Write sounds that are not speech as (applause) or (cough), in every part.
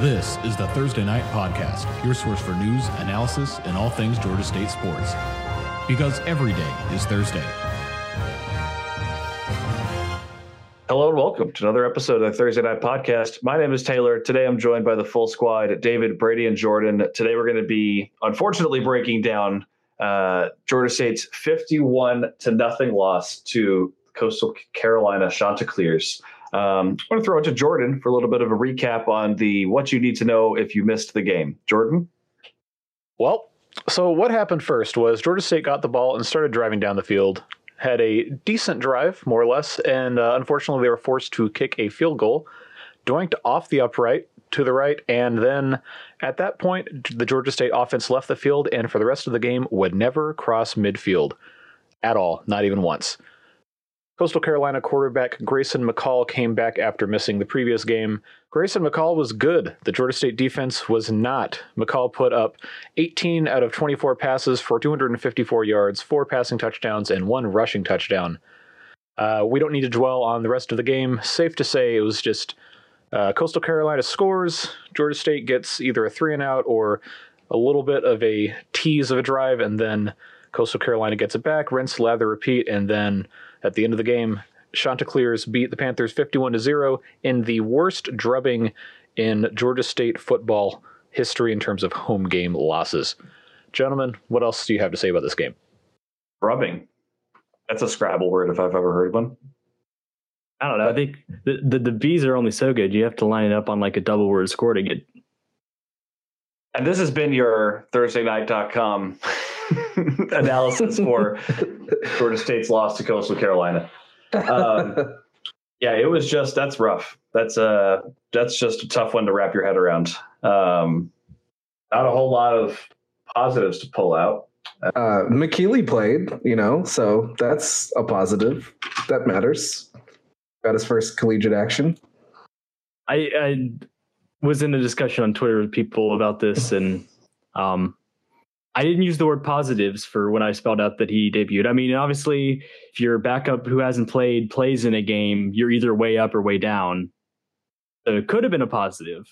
This is the Thursday Night Podcast, your source for news, analysis, and all things Georgia State sports. Because every day is Thursday. Hello and welcome to another episode of the Thursday Night Podcast. My name is Taylor. Today I'm joined by the full squad David, Brady, and Jordan. Today we're going to be, unfortunately, breaking down uh, Georgia State's 51 to nothing loss to Coastal Carolina Chanticleers. Um, I want to throw it to Jordan for a little bit of a recap on the what you need to know if you missed the game. Jordan? Well, so what happened first was Georgia State got the ball and started driving down the field, had a decent drive, more or less, and uh, unfortunately they were forced to kick a field goal, doinked off the upright to the right, and then at that point the Georgia State offense left the field and for the rest of the game would never cross midfield at all, not even once. Coastal Carolina quarterback Grayson McCall came back after missing the previous game. Grayson McCall was good. The Georgia State defense was not. McCall put up 18 out of 24 passes for 254 yards, four passing touchdowns, and one rushing touchdown. Uh, we don't need to dwell on the rest of the game. Safe to say it was just uh, Coastal Carolina scores. Georgia State gets either a three and out or a little bit of a tease of a drive, and then Coastal Carolina gets it back, rinse, lather, repeat, and then at the end of the game, Chanticleers beat the Panthers 51 to 0 in the worst drubbing in Georgia State football history in terms of home game losses. Gentlemen, what else do you have to say about this game? Drubbing. That's a Scrabble word if I've ever heard one. I don't know. I think the, the, the bees are only so good. You have to line it up on like a double word score to get. And this has been your ThursdayNight.com (laughs) analysis for (laughs) Georgia State's loss to Coastal Carolina. Um, yeah, it was just that's rough. That's uh that's just a tough one to wrap your head around. Um, not a whole lot of positives to pull out. Uh, McKeely played, you know, so that's a positive. That matters. Got his first collegiate action. I, I was in a discussion on Twitter with people about this, and um, I didn't use the word positives for when I spelled out that he debuted. I mean, obviously, if your backup who hasn't played plays in a game, you're either way up or way down. So it could have been a positive,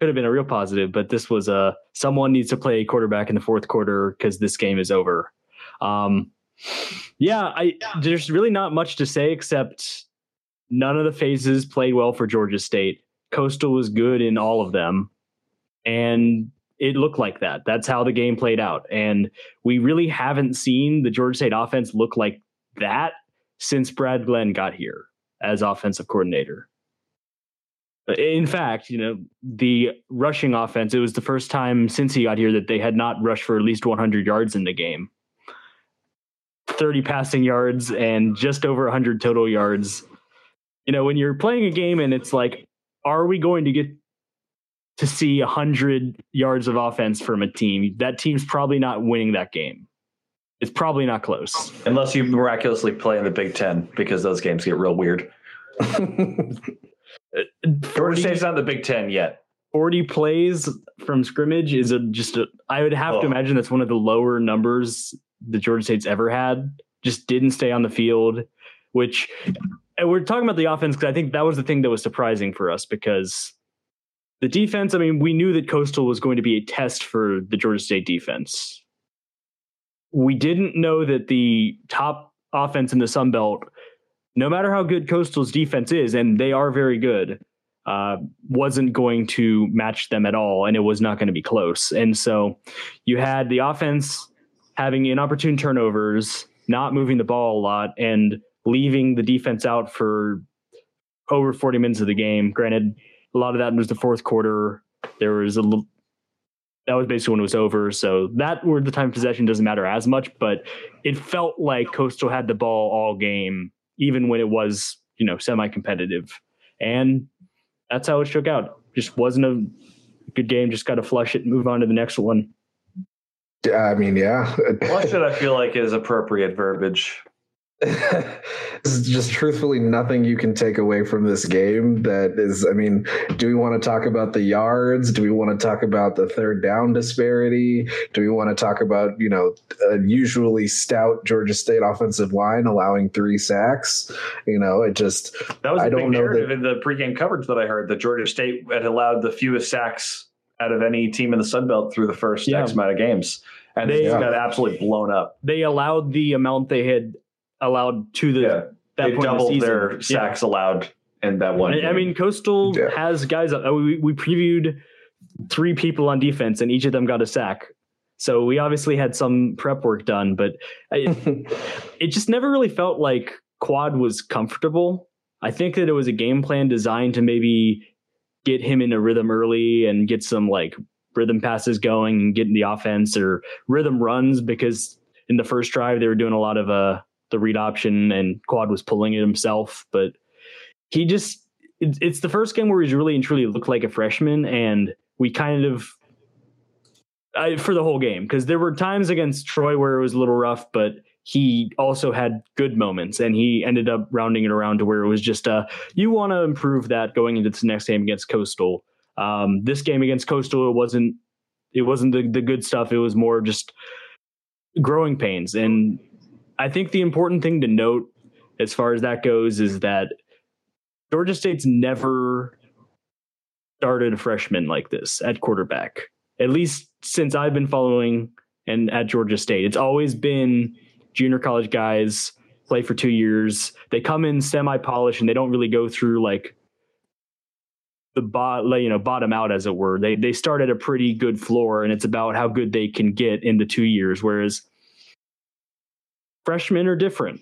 could have been a real positive, but this was a someone needs to play quarterback in the fourth quarter because this game is over. Um, yeah, I there's really not much to say except none of the phases played well for Georgia State. Coastal was good in all of them, and it looked like that. That's how the game played out. And we really haven't seen the Georgia State offense look like that since Brad Glenn got here as offensive coordinator. In fact, you know, the rushing offense, it was the first time since he got here that they had not rushed for at least 100 yards in the game. 30 passing yards and just over 100 total yards. You know, when you're playing a game and it's like, are we going to get to see 100 yards of offense from a team, that team's probably not winning that game. It's probably not close. Unless you miraculously play in the Big Ten, because those games get real weird. (laughs) Georgia State's not in the Big Ten yet. 40 plays from scrimmage is a, just a, I would have oh. to imagine that's one of the lower numbers the Georgia State's ever had. Just didn't stay on the field, which and we're talking about the offense because I think that was the thing that was surprising for us because the defense, I mean, we knew that Coastal was going to be a test for the Georgia State defense. We didn't know that the top offense in the Sun Belt, no matter how good Coastal's defense is, and they are very good, uh, wasn't going to match them at all, and it was not going to be close. And so you had the offense having inopportune turnovers, not moving the ball a lot, and leaving the defense out for over 40 minutes of the game. Granted, a lot of that was the fourth quarter. There was a little, that was basically when it was over. So that where the time possession doesn't matter as much, but it felt like Coastal had the ball all game, even when it was, you know, semi competitive. And that's how it shook out. Just wasn't a good game. Just got to flush it and move on to the next one. I mean, yeah. (laughs) Flush it, I feel like, is appropriate verbiage. (laughs) There's just truthfully nothing you can take away from this game that is, I mean, do we want to talk about the yards? Do we want to talk about the third down disparity? Do we want to talk about, you know, a usually stout Georgia State offensive line allowing three sacks? You know, it just, That was I a big don't know narrative that- in the pregame coverage that I heard that Georgia State had allowed the fewest sacks out of any team in the Sun Belt through the first Yeah. X amount of games. And They- they got absolutely blown up. They allowed the amount they had allowed to the Yeah. that They point in the doubled season. their Yeah. sacks allowed in that one. I, I mean, Coastal Yeah. has guys. Uh, we, we previewed three people on defense, and each of them got a sack. So we obviously had some prep work done, but I, (laughs) it just never really felt like Quad was comfortable. I think that it was a game plan designed to maybe get him in a rhythm early and get some like rhythm passes going and get in the offense or rhythm runs because in the first drive they were doing a lot of uh the read option and Quad was pulling it himself, but he just it's, the first game where he's really and truly looked like a freshman and we kind of I, for the whole game because there were times against Troy where it was a little rough, but he also had good moments and he ended up rounding it around to where it was just uh you want to improve that going into this next game against Coastal. Um, this game against Coastal it wasn't it wasn't the, the good stuff. It was more just growing pains. And I think the important thing to note as far as that goes is that Georgia State's never started a freshman like this at quarterback. At least since I've been following and at Georgia State. It's always been junior college guys play for two years. They come in semi polished and they don't really go through like the bot, you know, bottom out as it were. They they start at a pretty good floor, and it's about how good they can get in the two years. Whereas freshmen are different.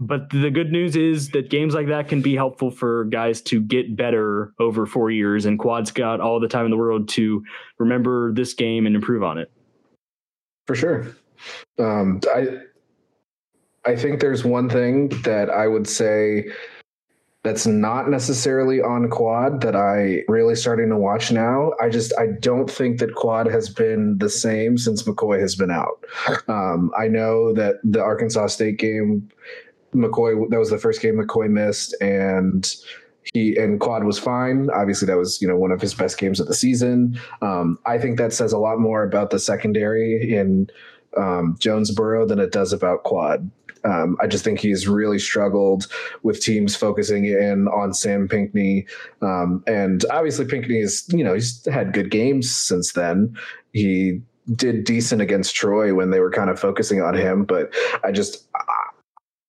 But the good news is that games like that can be helpful for guys to get better over four years, and Quad's got all the time in the world to remember this game and improve on it. For sure. Um, I I think there's one thing that I would say that's not necessarily on quad that I really starting to watch now. I just I don't think that quad has been the same since McCoy has been out. (laughs) Um, I know that the Arkansas State game, McCoy that was the first game McCoy missed, and he and quad was fine. Obviously, that was you know one of his best games of the season. Um, I think that says a lot more about the secondary in um, Jonesboro than it does about quad. Um, I just think he's really struggled with teams focusing in on Sam Pinckney. Um, and obviously, Pinckney is, you know, he's had good games since then. He did decent against Troy when they were kind of focusing on him, but I just.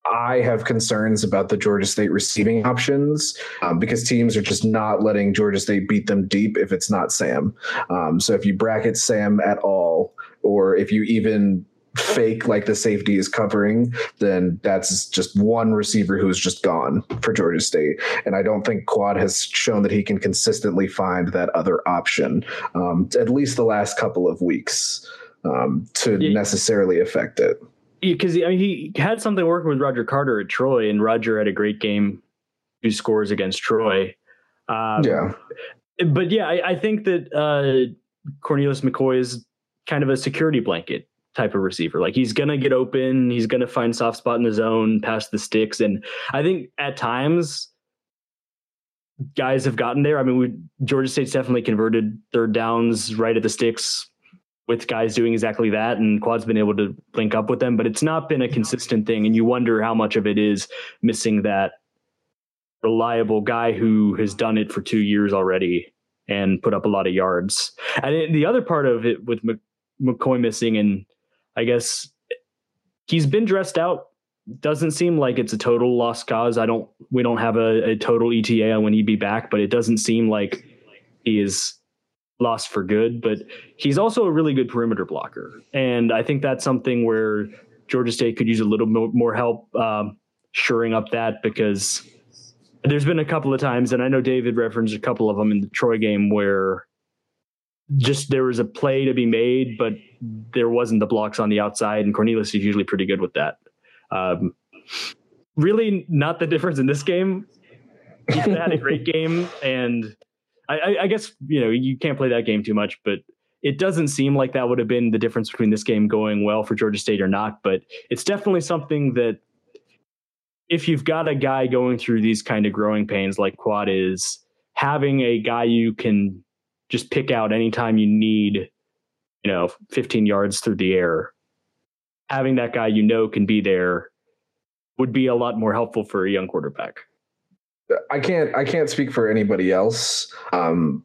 I have concerns about the Georgia State receiving options um, because teams are just not letting Georgia State beat them deep if it's not Sam. Um, so if you bracket Sam at all, or if you even fake like the safety is covering, then that's just one receiver who's just gone for Georgia State. And I don't think Quad has shown that he can consistently find that other option, um, at least the last couple of weeks, um, to Yeah. necessarily affect it. because I mean, he had something working with Roger Carter at Troy, and Roger had a great game, two scores against Troy. Um, yeah. but yeah, I, I think that uh, Cornelius McCoy is kind of a security blanket type of receiver. Like he's gonna get open, he's gonna find soft spot in the zone, pass the sticks, and I think at times guys have gotten there. I mean, we, Georgia State's definitely converted third downs right at the sticks with guys doing exactly that, and Quad's been able to link up with them, but it's not been a consistent thing, and you wonder how much of it is missing that reliable guy who has done it for two years already and put up a lot of yards. And the other part of it with McCoy missing, and I guess he's been dressed out. Doesn't seem like it's a total lost cause. I don't. We don't have a, a total ETA on when he'd be back, but it doesn't seem like he is lost for good. But he's also a really good perimeter blocker, and I think that's something where Georgia State could use a little mo- more help um, shoring up that because there's been a couple of times, and I know David referenced a couple of them in the Troy game where just there was a play to be made, but there wasn't the blocks on the outside, and Cornelius is usually pretty good with that. Um, really, not the difference in this game. He had a great (laughs) game, and I, I, I guess you know you can't play that game too much, but it doesn't seem like that would have been the difference between this game going well for Georgia State or not. But it's definitely something that if you've got a guy going through these kind of growing pains like Quad is, having a guy you can just pick out anytime you need, you know, 15 yards through the air, having that guy you know can be there would be a lot more helpful for a young quarterback. I can't I can't speak for anybody else. Um,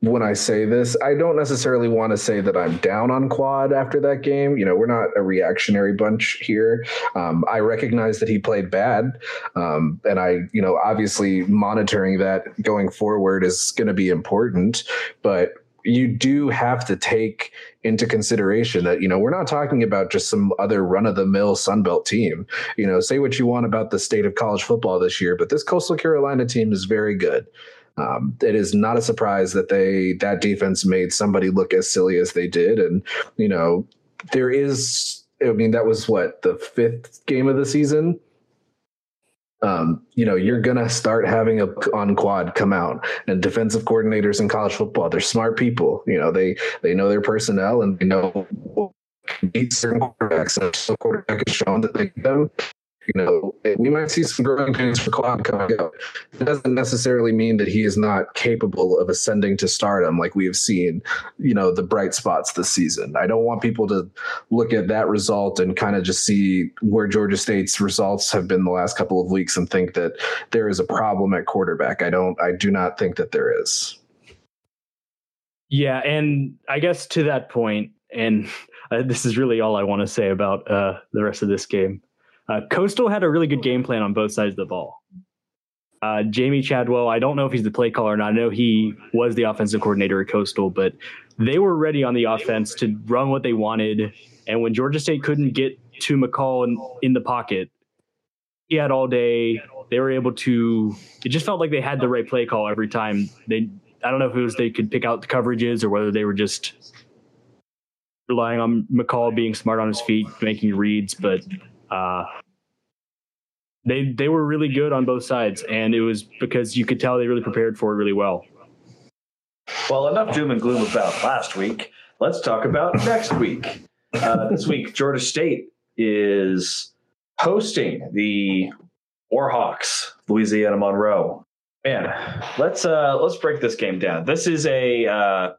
when I say this, I don't necessarily want to say that I'm down on Quad after that game. You know, we're not a reactionary bunch here. Um, I recognize that he played bad, um, and I, you know, obviously monitoring that going forward is going to be important. But you do have to take into consideration that you know we're not talking about just some other run of the mill Sunbelt team. You know, say what you want about the state of college football this year, but this Coastal Carolina team is very good. Um, it is not a surprise that they that defense made somebody look as silly as they did, and you know there is. I mean, that was what the fifth game of the season um, you know, you're gonna start having a on quad come out and defensive coordinators in college football. They're smart people. You know, they they know their personnel and they know beat certain quarterbacks. And if quarterback has shown that they can you know, we might see some growing pains for Quad coming up. It doesn't necessarily mean that he is not capable of ascending to stardom like we have seen, you know, the bright spots this season. I don't want people to look at that result and kind of just see where Georgia State's results have been the last couple of weeks and think that there is a problem at quarterback. I don't, I do not think that there is. Yeah. And I guess to that point, and (laughs) this is really all I want to say about uh, the rest of this game uh, Coastal had a really good game plan on both sides of the ball. Uh, Jamey Chadwell, I don't know if he's the play caller or not. I know he was the offensive coordinator at Coastal, but they were ready on the offense to run what they wanted. And when Georgia State couldn't get to McCall in, in the pocket, he had all day. They were able to. It just felt like they had the right play call every time. They, I don't know if it was they could pick out the coverages or whether they were just relying on McCall being smart on his feet, making reads, but uh, they they were really good on both sides, and it was because you could tell they really prepared for it really well. Well, enough doom and gloom about last week. Let's talk about next week. Uh, this week, Georgia State is hosting the Warhawks, Louisiana Monroe. Man, let's uh let's break this game down. This is a uh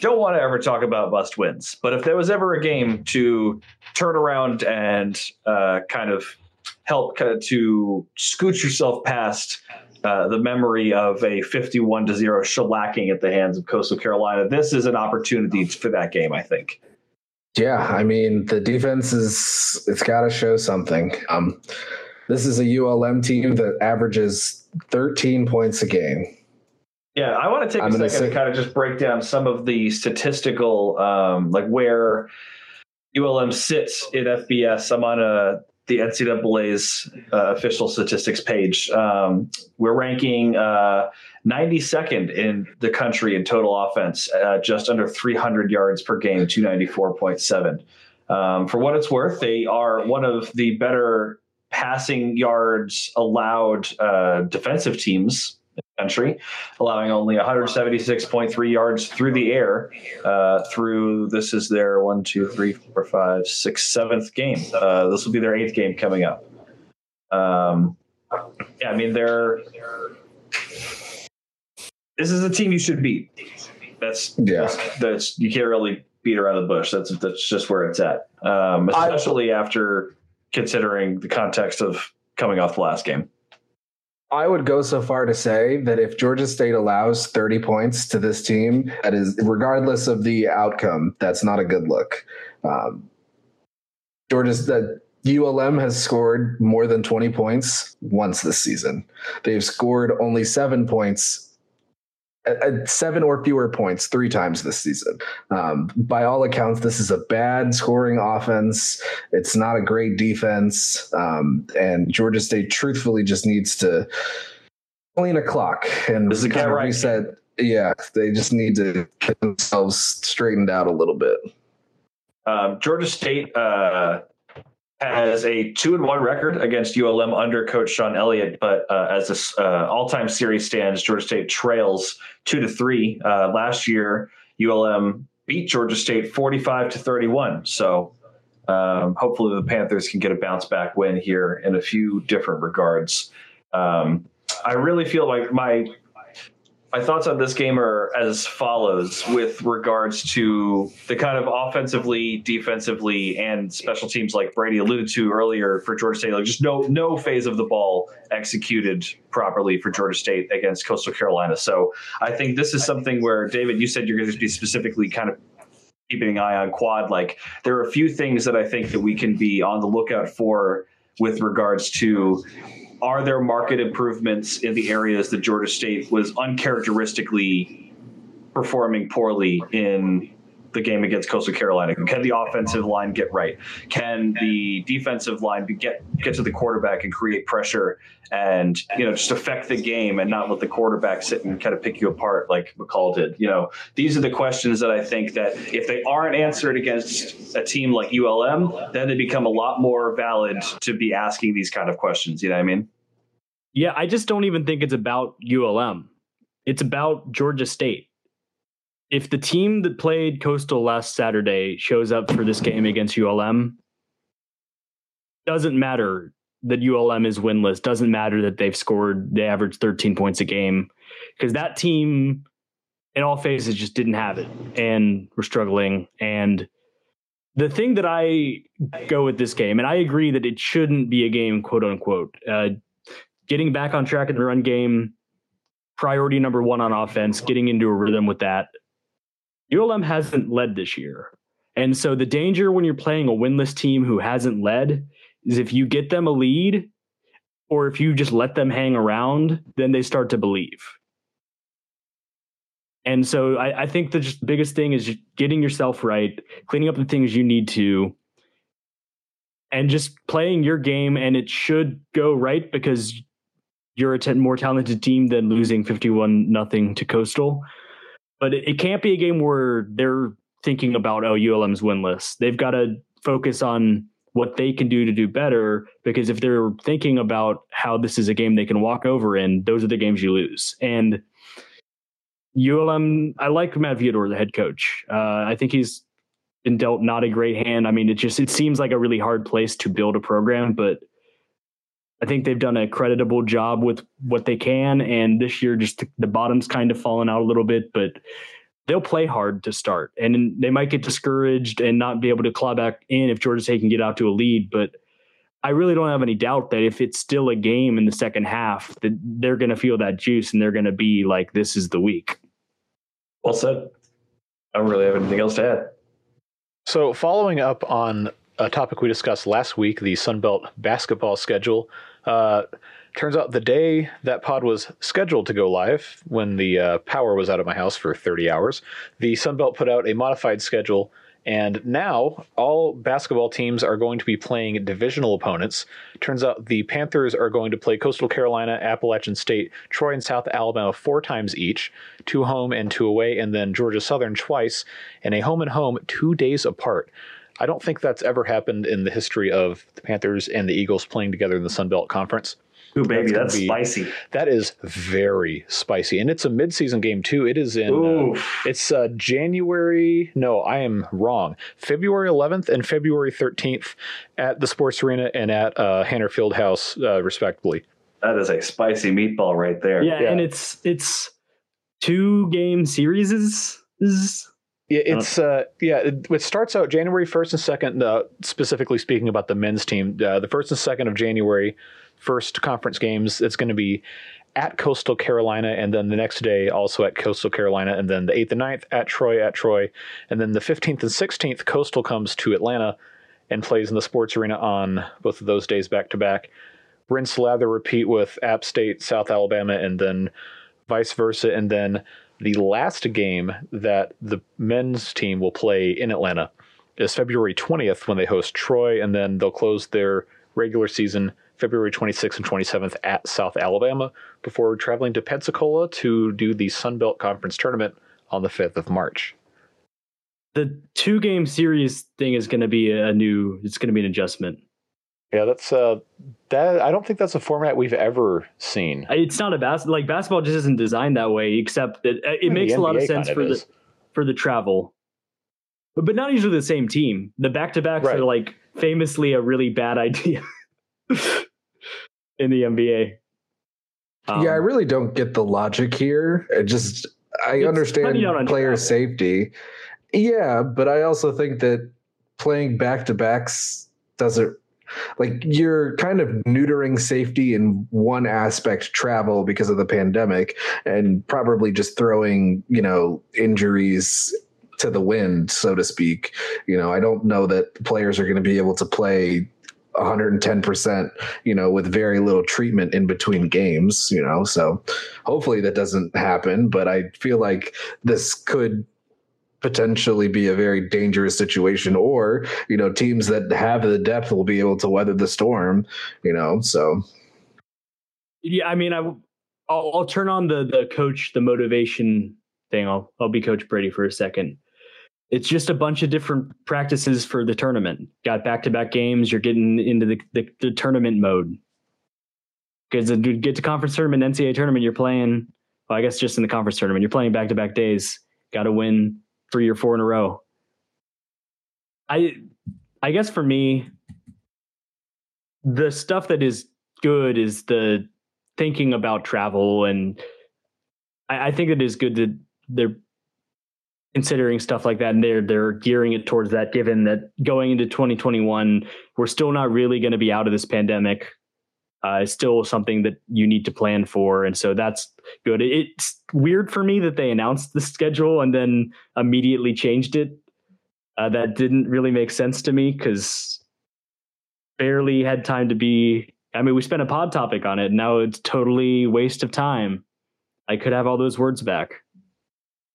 don't want to ever talk about must wins, but if there was ever a game to turn around and uh kind of help kind of to scoot yourself past uh, the memory of a 51 to 0 shellacking at the hands of Coastal Carolina. This is an opportunity for that game, I think. Yeah, I mean the defense is it's got to show something. Um, this is a ULM team that averages 13 points a game. Yeah, I want to take I'm a second say- to kind of just break down some of the statistical, um, like where ULM sits in FBS. I'm on a the NCAA's uh, official statistics page. Um, we're ranking uh, 92nd in the country in total offense, uh, just under 300 yards per game, 294.7. Um, for what it's worth, they are one of the better passing yards allowed uh, defensive teams in the country, allowing only 176.3 yards through the air. Uh, through this is their one, two, three, four, five, six, seventh game. Uh, this will be their eighth game coming up. Um, yeah, I mean they're. This is a team you should beat. That's yeah. That's, that's you can't really beat around the bush. That's that's just where it's at. Um, especially I, after considering the context of coming off the last game. I would go so far to say that if Georgia State allows 30 points to this team, that is, regardless of the outcome, that's not a good look. Um, Georgia's ULM has scored more than 20 points once this season. They've scored only seven points seven or fewer points three times this season. Um, by all accounts, this is a bad scoring offense. It's not a great defense. Um, and Georgia State truthfully just needs to clean a clock and this is kind of right. reset. Yeah, they just need to get themselves straightened out a little bit. Um, Georgia State uh, has a two and one record against ULM under Coach Shawn Elliott, but uh, as this uh, all-time series stands, Georgia State trails two to three. Uh, last year, ULM beat Georgia State forty-five to thirty-one. So Um, hopefully, the Panthers can get a bounce back win here in a few different regards. Um, I really feel like my my thoughts on this game are as follows with regards to the kind of offensively, defensively, and special teams like Brady alluded to earlier for Georgia State. Like just no no phase of the ball executed properly for Georgia State against Coastal Carolina. So I think this is something where David, you said you're going to be specifically kind of keeping an eye on quad. Like there are a few things that I think that we can be on the lookout for with regards to are there market improvements in the areas that Georgia State was uncharacteristically performing poorly in the game against Coastal Carolina? Can the offensive line get right? Can the defensive line get get to the quarterback and create pressure and you know just affect the game and not let the quarterback sit and kind of pick you apart like McCall did? You know, these are the questions that I think that if they aren't answered against a team like ULM, then they become a lot more valid to be asking these kind of questions. You know what I mean? Yeah, I just don't even think it's about ULM. It's about Georgia State if the team that played Coastal last Saturday shows up for this game against ULM, doesn't matter that ULM is winless. Doesn't matter that they've scored, they average 13 points a game, because that team, in all phases, just didn't have it and we're struggling. And the thing that I go with this game, and I agree that it shouldn't be a game, quote unquote, uh, getting back on track in the run game, priority number one on offense, getting into a rhythm with that ULM hasn't led this year. And so the danger when you're playing a winless team who hasn't led is if you get them a lead or if you just let them hang around, then they start to believe. And so I, I think the just biggest thing is getting yourself right, cleaning up the things you need to, and just playing your game. And it should go right because you're a more talented team than losing 51 nothing to Coastal but it, it can't be a game where they're thinking about oh ULM's winless. They've got to focus on what they can do to do better because if they're thinking about how this is a game they can walk over in, those are the games you lose. And ULM, I like Matt Viator, the head coach. Uh, I think he's been dealt not a great hand. I mean, it just it seems like a really hard place to build a program, but I think they've done a creditable job with what they can. And this year, just the, the bottom's kind of fallen out a little bit, but they'll play hard to start. And they might get discouraged and not be able to claw back in if Georgia State can get out to a lead. But I really don't have any doubt that if it's still a game in the second half, that they're going to feel that juice and they're going to be like, this is the week. Well said. I don't really have anything else to add. So, following up on a topic we discussed last week, the Sunbelt basketball schedule. Uh, turns out the day that pod was scheduled to go live, when the uh, power was out of my house for 30 hours, the Sunbelt put out a modified schedule. And now all basketball teams are going to be playing divisional opponents. Turns out the Panthers are going to play Coastal Carolina, Appalachian State, Troy, and South Alabama four times each, two home and two away, and then Georgia Southern twice, and a home and home two days apart. I don't think that's ever happened in the history of the Panthers and the Eagles playing together in the Sun Belt Conference. Ooh, baby, that's, that's be, spicy. That is very spicy, and it's a midseason game too. It is in. Uh, it's uh, January. No, I am wrong. February 11th and February 13th at the Sports Arena and at uh, Hanner Fieldhouse, uh, respectively. That is a spicy meatball right there. Yeah, yeah. and it's it's two game series. It's uh, yeah. It, it, starts out January first and second. Uh, specifically speaking about the men's team, uh, the first and second of January, first conference games. It's going to be at Coastal Carolina, and then the next day also at Coastal Carolina, and then the eighth and 9th at Troy at Troy, and then the fifteenth and sixteenth Coastal comes to Atlanta and plays in the Sports Arena on both of those days back to back. Rinse, lather, repeat with App State, South Alabama, and then vice versa, and then the last game that the men's team will play in Atlanta is February 20th when they host Troy, and then they'll close their regular season February 26th and 27th at South Alabama before traveling to Pensacola to do the Sun Belt Conference tournament on the 5th of March. The two game series thing is going to be a new, it's going to be an adjustment. Yeah, that's uh that I don't think that's a format we've ever seen. It's not a bas like basketball just isn't designed that way except that uh, it makes a lot of sense for the for the travel. but, but not usually the same team. The back to backs Right. are like famously a really bad (laughs) idea in the NBA. Um, yeah, I really don't get the logic here. It just I understand cutting down on player travel. safety. Yeah, but I also think that playing back to backs doesn't like you're kind of neutering safety in one aspect travel because of the pandemic and probably just throwing, you know, injuries to the wind, so to speak. You know, I don't know that players are going to be able to play 110%, you know, with very little treatment in between games, you know. So hopefully that doesn't happen, but I feel like this could potentially be a very dangerous situation or, you know, teams that have the depth will be able to weather the storm, you know. So Yeah, I mean, I I'll, I'll turn on the the coach the motivation thing. I'll I'll be Coach Brady for a second. It's just a bunch of different practices for the tournament. Got back to back games. You're getting into the, the, the tournament mode. Because to get to conference tournament, NCAA tournament, you're playing. Well, I guess just in the conference tournament, you're playing back to back days. Got to win three or four in a row. I I guess for me, the stuff that is good is the thinking about travel and I, I think it is good that they're considering stuff like that and they're they're gearing it towards that given that going into 2021 we're still not really going to be out of this pandemic uh, it's still something that you need to plan for and so that's good it's weird for me that they announced the schedule and then immediately changed it uh, that didn't really make sense to me because barely had time to be I mean, we spent a pod topic on it. Now it's totally waste of time. I could have all those words back.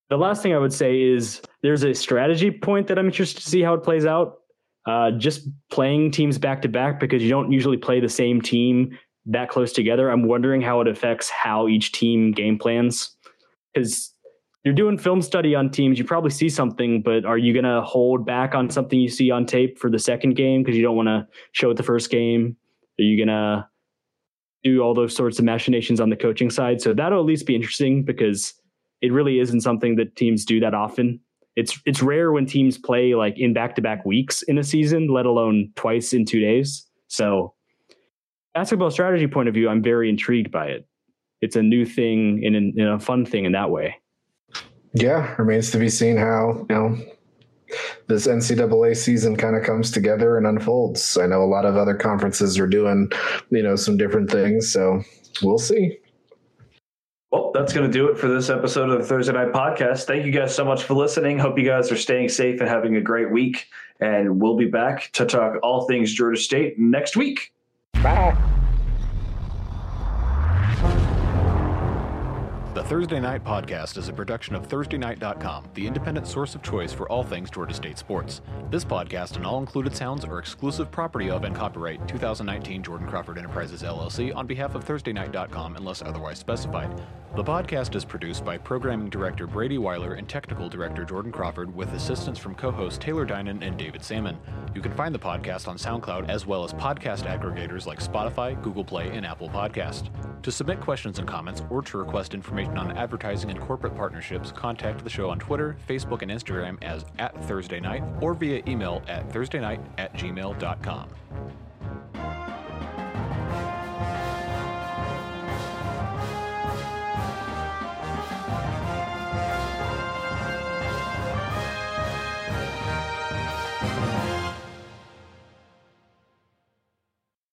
The last thing I would say is there's a strategy point that I'm interested to see how it plays out. Uh, just playing teams back to back because you don't usually play the same team that close together. I'm wondering how it affects how each team game plans. Because you're doing film study on teams, you probably see something, but are you going to hold back on something you see on tape for the second game because you don't want to show it the first game? Are you gonna do all those sorts of machinations on the coaching side? So that'll at least be interesting because it really isn't something that teams do that often. It's it's rare when teams play like in back to back weeks in a season, let alone twice in two days. So basketball strategy point of view, I'm very intrigued by it. It's a new thing and in a fun thing in that way. yeah, remains to be seen how, you know, this NCAA season kind of comes together and unfolds. I know a lot of other conferences are doing, you know, some different things. So we'll see. Well, that's going to do it for this episode of the Thursday Night Podcast. Thank you guys so much for listening. Hope you guys are staying safe and having a great week. And we'll be back to talk all things Georgia State next week. Bye. Thursday Night Podcast is a production of ThursdayNight.com, the independent source of choice for all things Georgia State sports. This podcast and all included sounds are exclusive property of and copyright 2019 Jordan Crawford Enterprises LLC on behalf of ThursdayNight.com unless otherwise specified. The podcast is produced by Programming Director Brady Weiler and Technical Director Jordan Crawford with assistance from co-hosts Taylor Dinan and David Salmon. You can find the podcast on SoundCloud as well as podcast aggregators like Spotify, Google Play, and Apple Podcast. To submit questions and comments or to request information on advertising and corporate partnerships, contact the show on Twitter, Facebook, and Instagram as at Thursday Night or via email at thursdaynight at gmail.com.